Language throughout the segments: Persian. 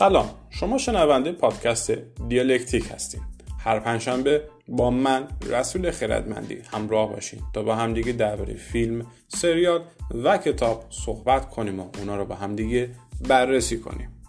سلام. شما شنونده پادکست دیالکتیک هستین هر پنجشنبه با من رسول خردمندی همراه باشین تا با همدیگه درباره فیلم سریال و کتاب صحبت کنیم و اونا رو با همدیگه بررسی کنیم.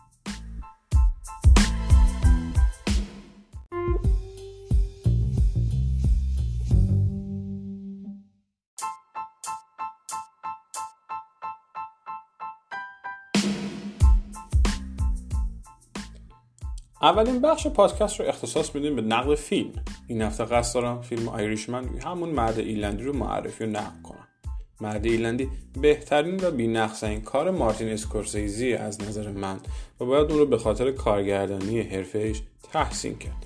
اولین بخش پادکست رو اختصاص میدیم به نقل فیلم. این هفته قصد دارم فیلم Irishman همون مرد ایرلندی رو معرفی و نقل کنم. مرد ایرلندی بهترین و بینقصترین کار مارتین اسکورسیزی از نظر من و باید اون رو به خاطر کارگردانی حرفه‌ایش تحسین کرد.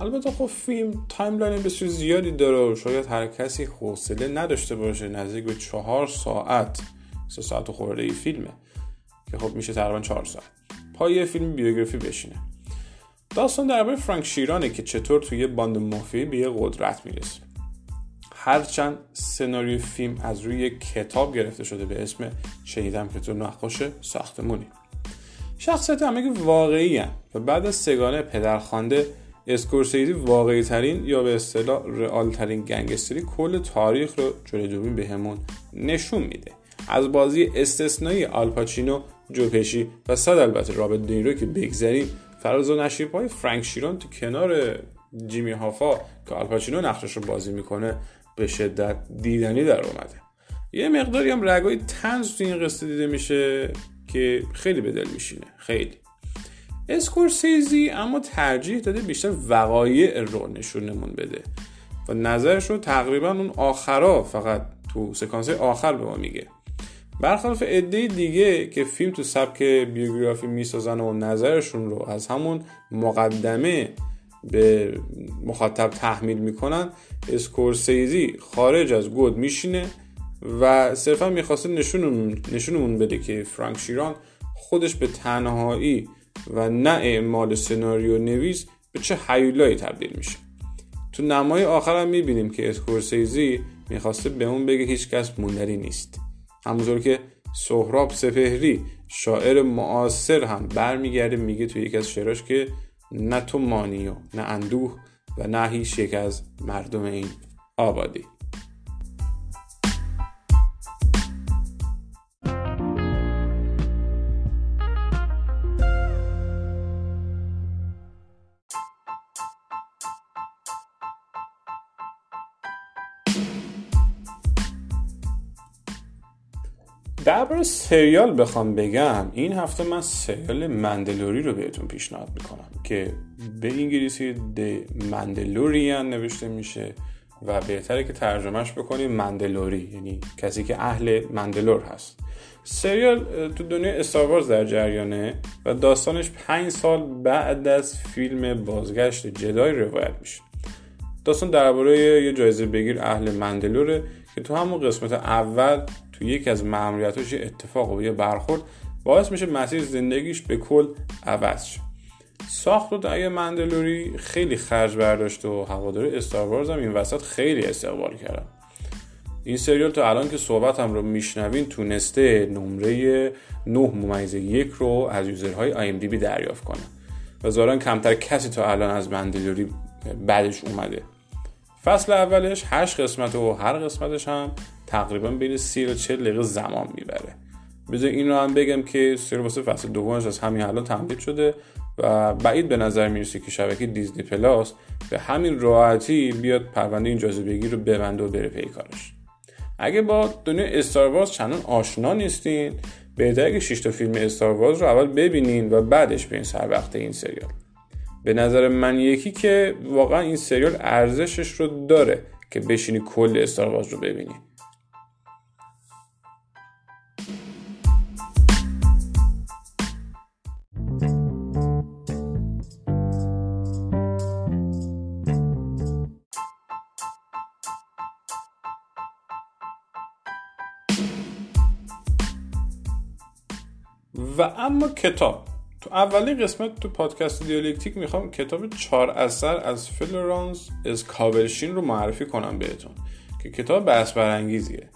البته خب فیلم timeline بسیار زیادی داره و شاید هر کسی حوصله نداشته باشه نزدیک به چهار ساعت سه ساعت خورده ای فیلمه که خب میشه تقریبا چهار ساعت. پای فیلم بیوگرافی بشینه. داستان درباره فرانک شیرانه که چطور توی باند مافیایی به یه قدرت می‌رسه. هرچند سناریوی فیلم از روی کتاب گرفته شده به اسم شهیدم که تو نقاش ساختمونی. شخصیت همه واقعی هم و بعد از سگانه پدرخوانده اسکورسیزی واقعی ترین یا به اصطلاح رئال ترین گنگستری کل تاریخ رو جلوی دوربین بهمون نشون میده. از بازی استثنایی آلپاچینو جوپشی و صد البته رابط دینیرو که بگذریم فراز و نشیب های فرانک شیران تو کنار جیمی هافا که آلپاچینو نقشش رو بازی می‌کنه به شدت دیدنی در اومده. یه مقداری هم رگای تنز تو این قصه دیده میشه که خیلی به دل میشینه. خیلی. اسکورسیزی اما ترجیح داده بیشتر وقایع رو نشونمون بده و نظرش رو تقریبا اون آخرا فقط تو سکانس آخر به ما میگه. برخلاف عده دیگه که فیلم تو سبک بیوگرافی می‌سازن و نظرشون رو از همون مقدمه به مخاطب تحمیل می‌کنن اسکورسیزی خارج از گود میشینه و صرفا می‌خواسته نشونمون, نشونمون بده که فرانک شیران خودش به تنهایی و نه اعمال سناریو نویس به چه حیولایی تبدیل میشه. تو نمای آخر هم می‌بینیم که اسکورسیزی می‌خواسته به اون بگه هیچ کس موندری نیست. همونطور که سهراب سپهری شاعر معاصر هم برمیگرده میگه توی یکی از شعراش که نه تو مانی و نه اندوه و نه هیچ یک از مردم این آبادی. درباره سریال بخوام بگم این هفته من سریال مندلوری رو بهتون پیشنهاد می‌کنم که به انگلیسی د مندلوریان نوشته میشه و بهتره که ترجمهش بکنیم مندلوری یعنی کسی که اهل مندلور هست. سریال تو دنیا استاروارز در جریانه و داستانش پنج سال بعد از فیلم بازگشت جدای روایت میشه. داستان درباره یه جایزه بگیر اهل مندلوره که تو همون قسمت اول تو یکی از معمولیتاش یه اتفاق و یه برخورد باعث میشه مسیر زندگیش به کل عوض شه. ساخت و دعای مندلوری خیلی خرج برداشت و هوادار استاروارز هم این وسط خیلی استقبال کردن. این سریال تا الان که صحبت هم رو میشنوین تونسته نمره 9 ممیز یک رو از یوزرهای بی دریافت کنه. و ظاهرا کمتر کسی تا الان از مندلوری بعدش اومده. فصل اولش 8 قسمت و هر قسمتش هم تقریبا بین 30 و 40 دقیقه زمان می‌بره. بذار این رو هم بگم که سری واسه فصل دومش از همین الان تمدید شده و بعید به نظر می‌رسه که شبکه دیزنی پلاس به همین راحتی بیاد پرونده این جاذبگی رو ببنده و بره پی اگه با دنیا استار چندان آشنا نیستین بهتره که 6 تا فیلم استار رو اول ببینین و بعدش به این سر وقت این سریال. به نظر من یکی که واقعا این سریال ارزشش رو داره که بشینی کل استار رو ببینی. و اما کتاب. تو اولین قسمت تو پادکست دیالکتیک می‌خوام کتاب چهار اثر از فلورانس اسکاول شین رو معرفی کنم بهتون که کتاب بحث برانگیزیه.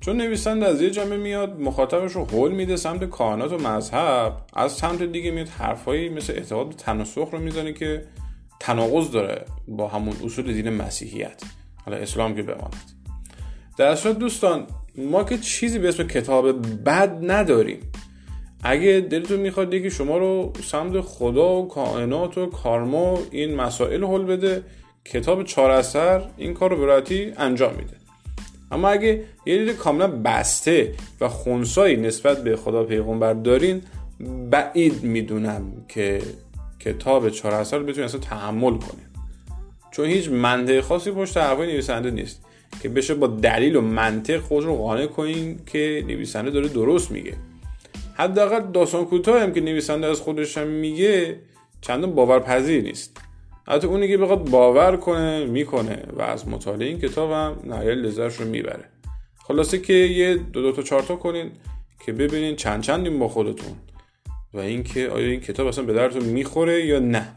چون نویسنده از یه جمعه میاد مخاطبش رو هل میده سمت کائنات و مذهب از سمت دیگه میاد حرفایی مثل اعتقاد به تناسخ رو می‌زنه که تناقض داره با همون اصول دین مسیحیت. حالا اسلام که بماند. در صورت دوستان ما که چیزی به اسم کتاب بد نداریم. اگه دلتون می‌خواد یکی شما رو سمت خدا و کائنات و کارما این مسائل حل بده کتاب چهار اثر این کار رو براتی انجام میده. اما اگه یه دید کاملا بسته و خونسایی نسبت به خدا پیغمبر دارین بعید می‌دونم که کتاب چهار اثر رو اصلا تحمل کنین. چون هیچ منطق خاصی پشت حرفای نویسنده نیست که بشه با دلیل و منطق خود رو قانع کنین که نویسنده داره درست میگه. حداقل داستان کوتاه هم که نویسنده از خودش هم میگه چندان باورپذیر نیست. حتی اونی که بخواد باور کنه می‌کنه و از مطالعه این کتاب هم نهایت لذتش رو می‌بره. خلاصه که یه دو دو تا چهار تا کنین که ببینین چند چندین با خودتون و اینکه آیا این کتاب اصلا به درتون می‌خوره یا نه.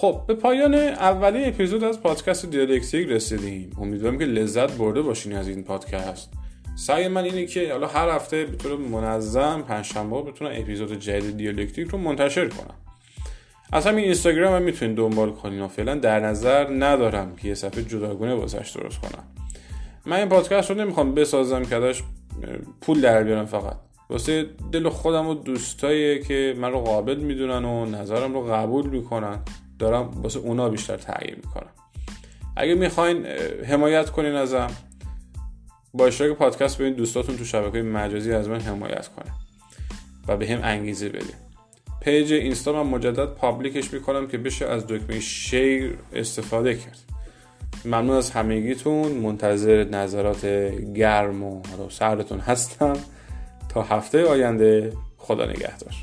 خب به پایان اولین اپیزود از پادکست دیالکتیک رسیدیم. امیدوارم که لذت برده باشین از این پادکست. سعی من اینه که حالا هر هفته به طور منظم پنجشنبه بتونم اپیزود جدید دیالکتیک رو منتشر کنم. از همین اینستاگرام هم می‌تونید دنبال کنین و فعلا در نظر ندارم که یه صفحه جداگونه واسش درست کنم. من این پادکست رو نمی‌خوام بسازم که ازش پول در بیارم فقط. واسه دل خودم و دوستایی که من رو قابل می‌دونن و نظرم رو قبول می‌کنن. دارم واسه اونا بیشتر تعیین می‌کنم. اگه می‌خواین حمایت کنین ازم. با اشتراک پادکست بین دوستاتون تو شبکه مجازی از من حمایت کنه و به هم انگیزه بده page اینستا من مجدد public ش می‌کنم که بشه از دکمه share استفاده کرد. ممنون از همگیتون. منتظر نظرات گرم و سردتون هستم. تا هفته آینده خدا نگهدار.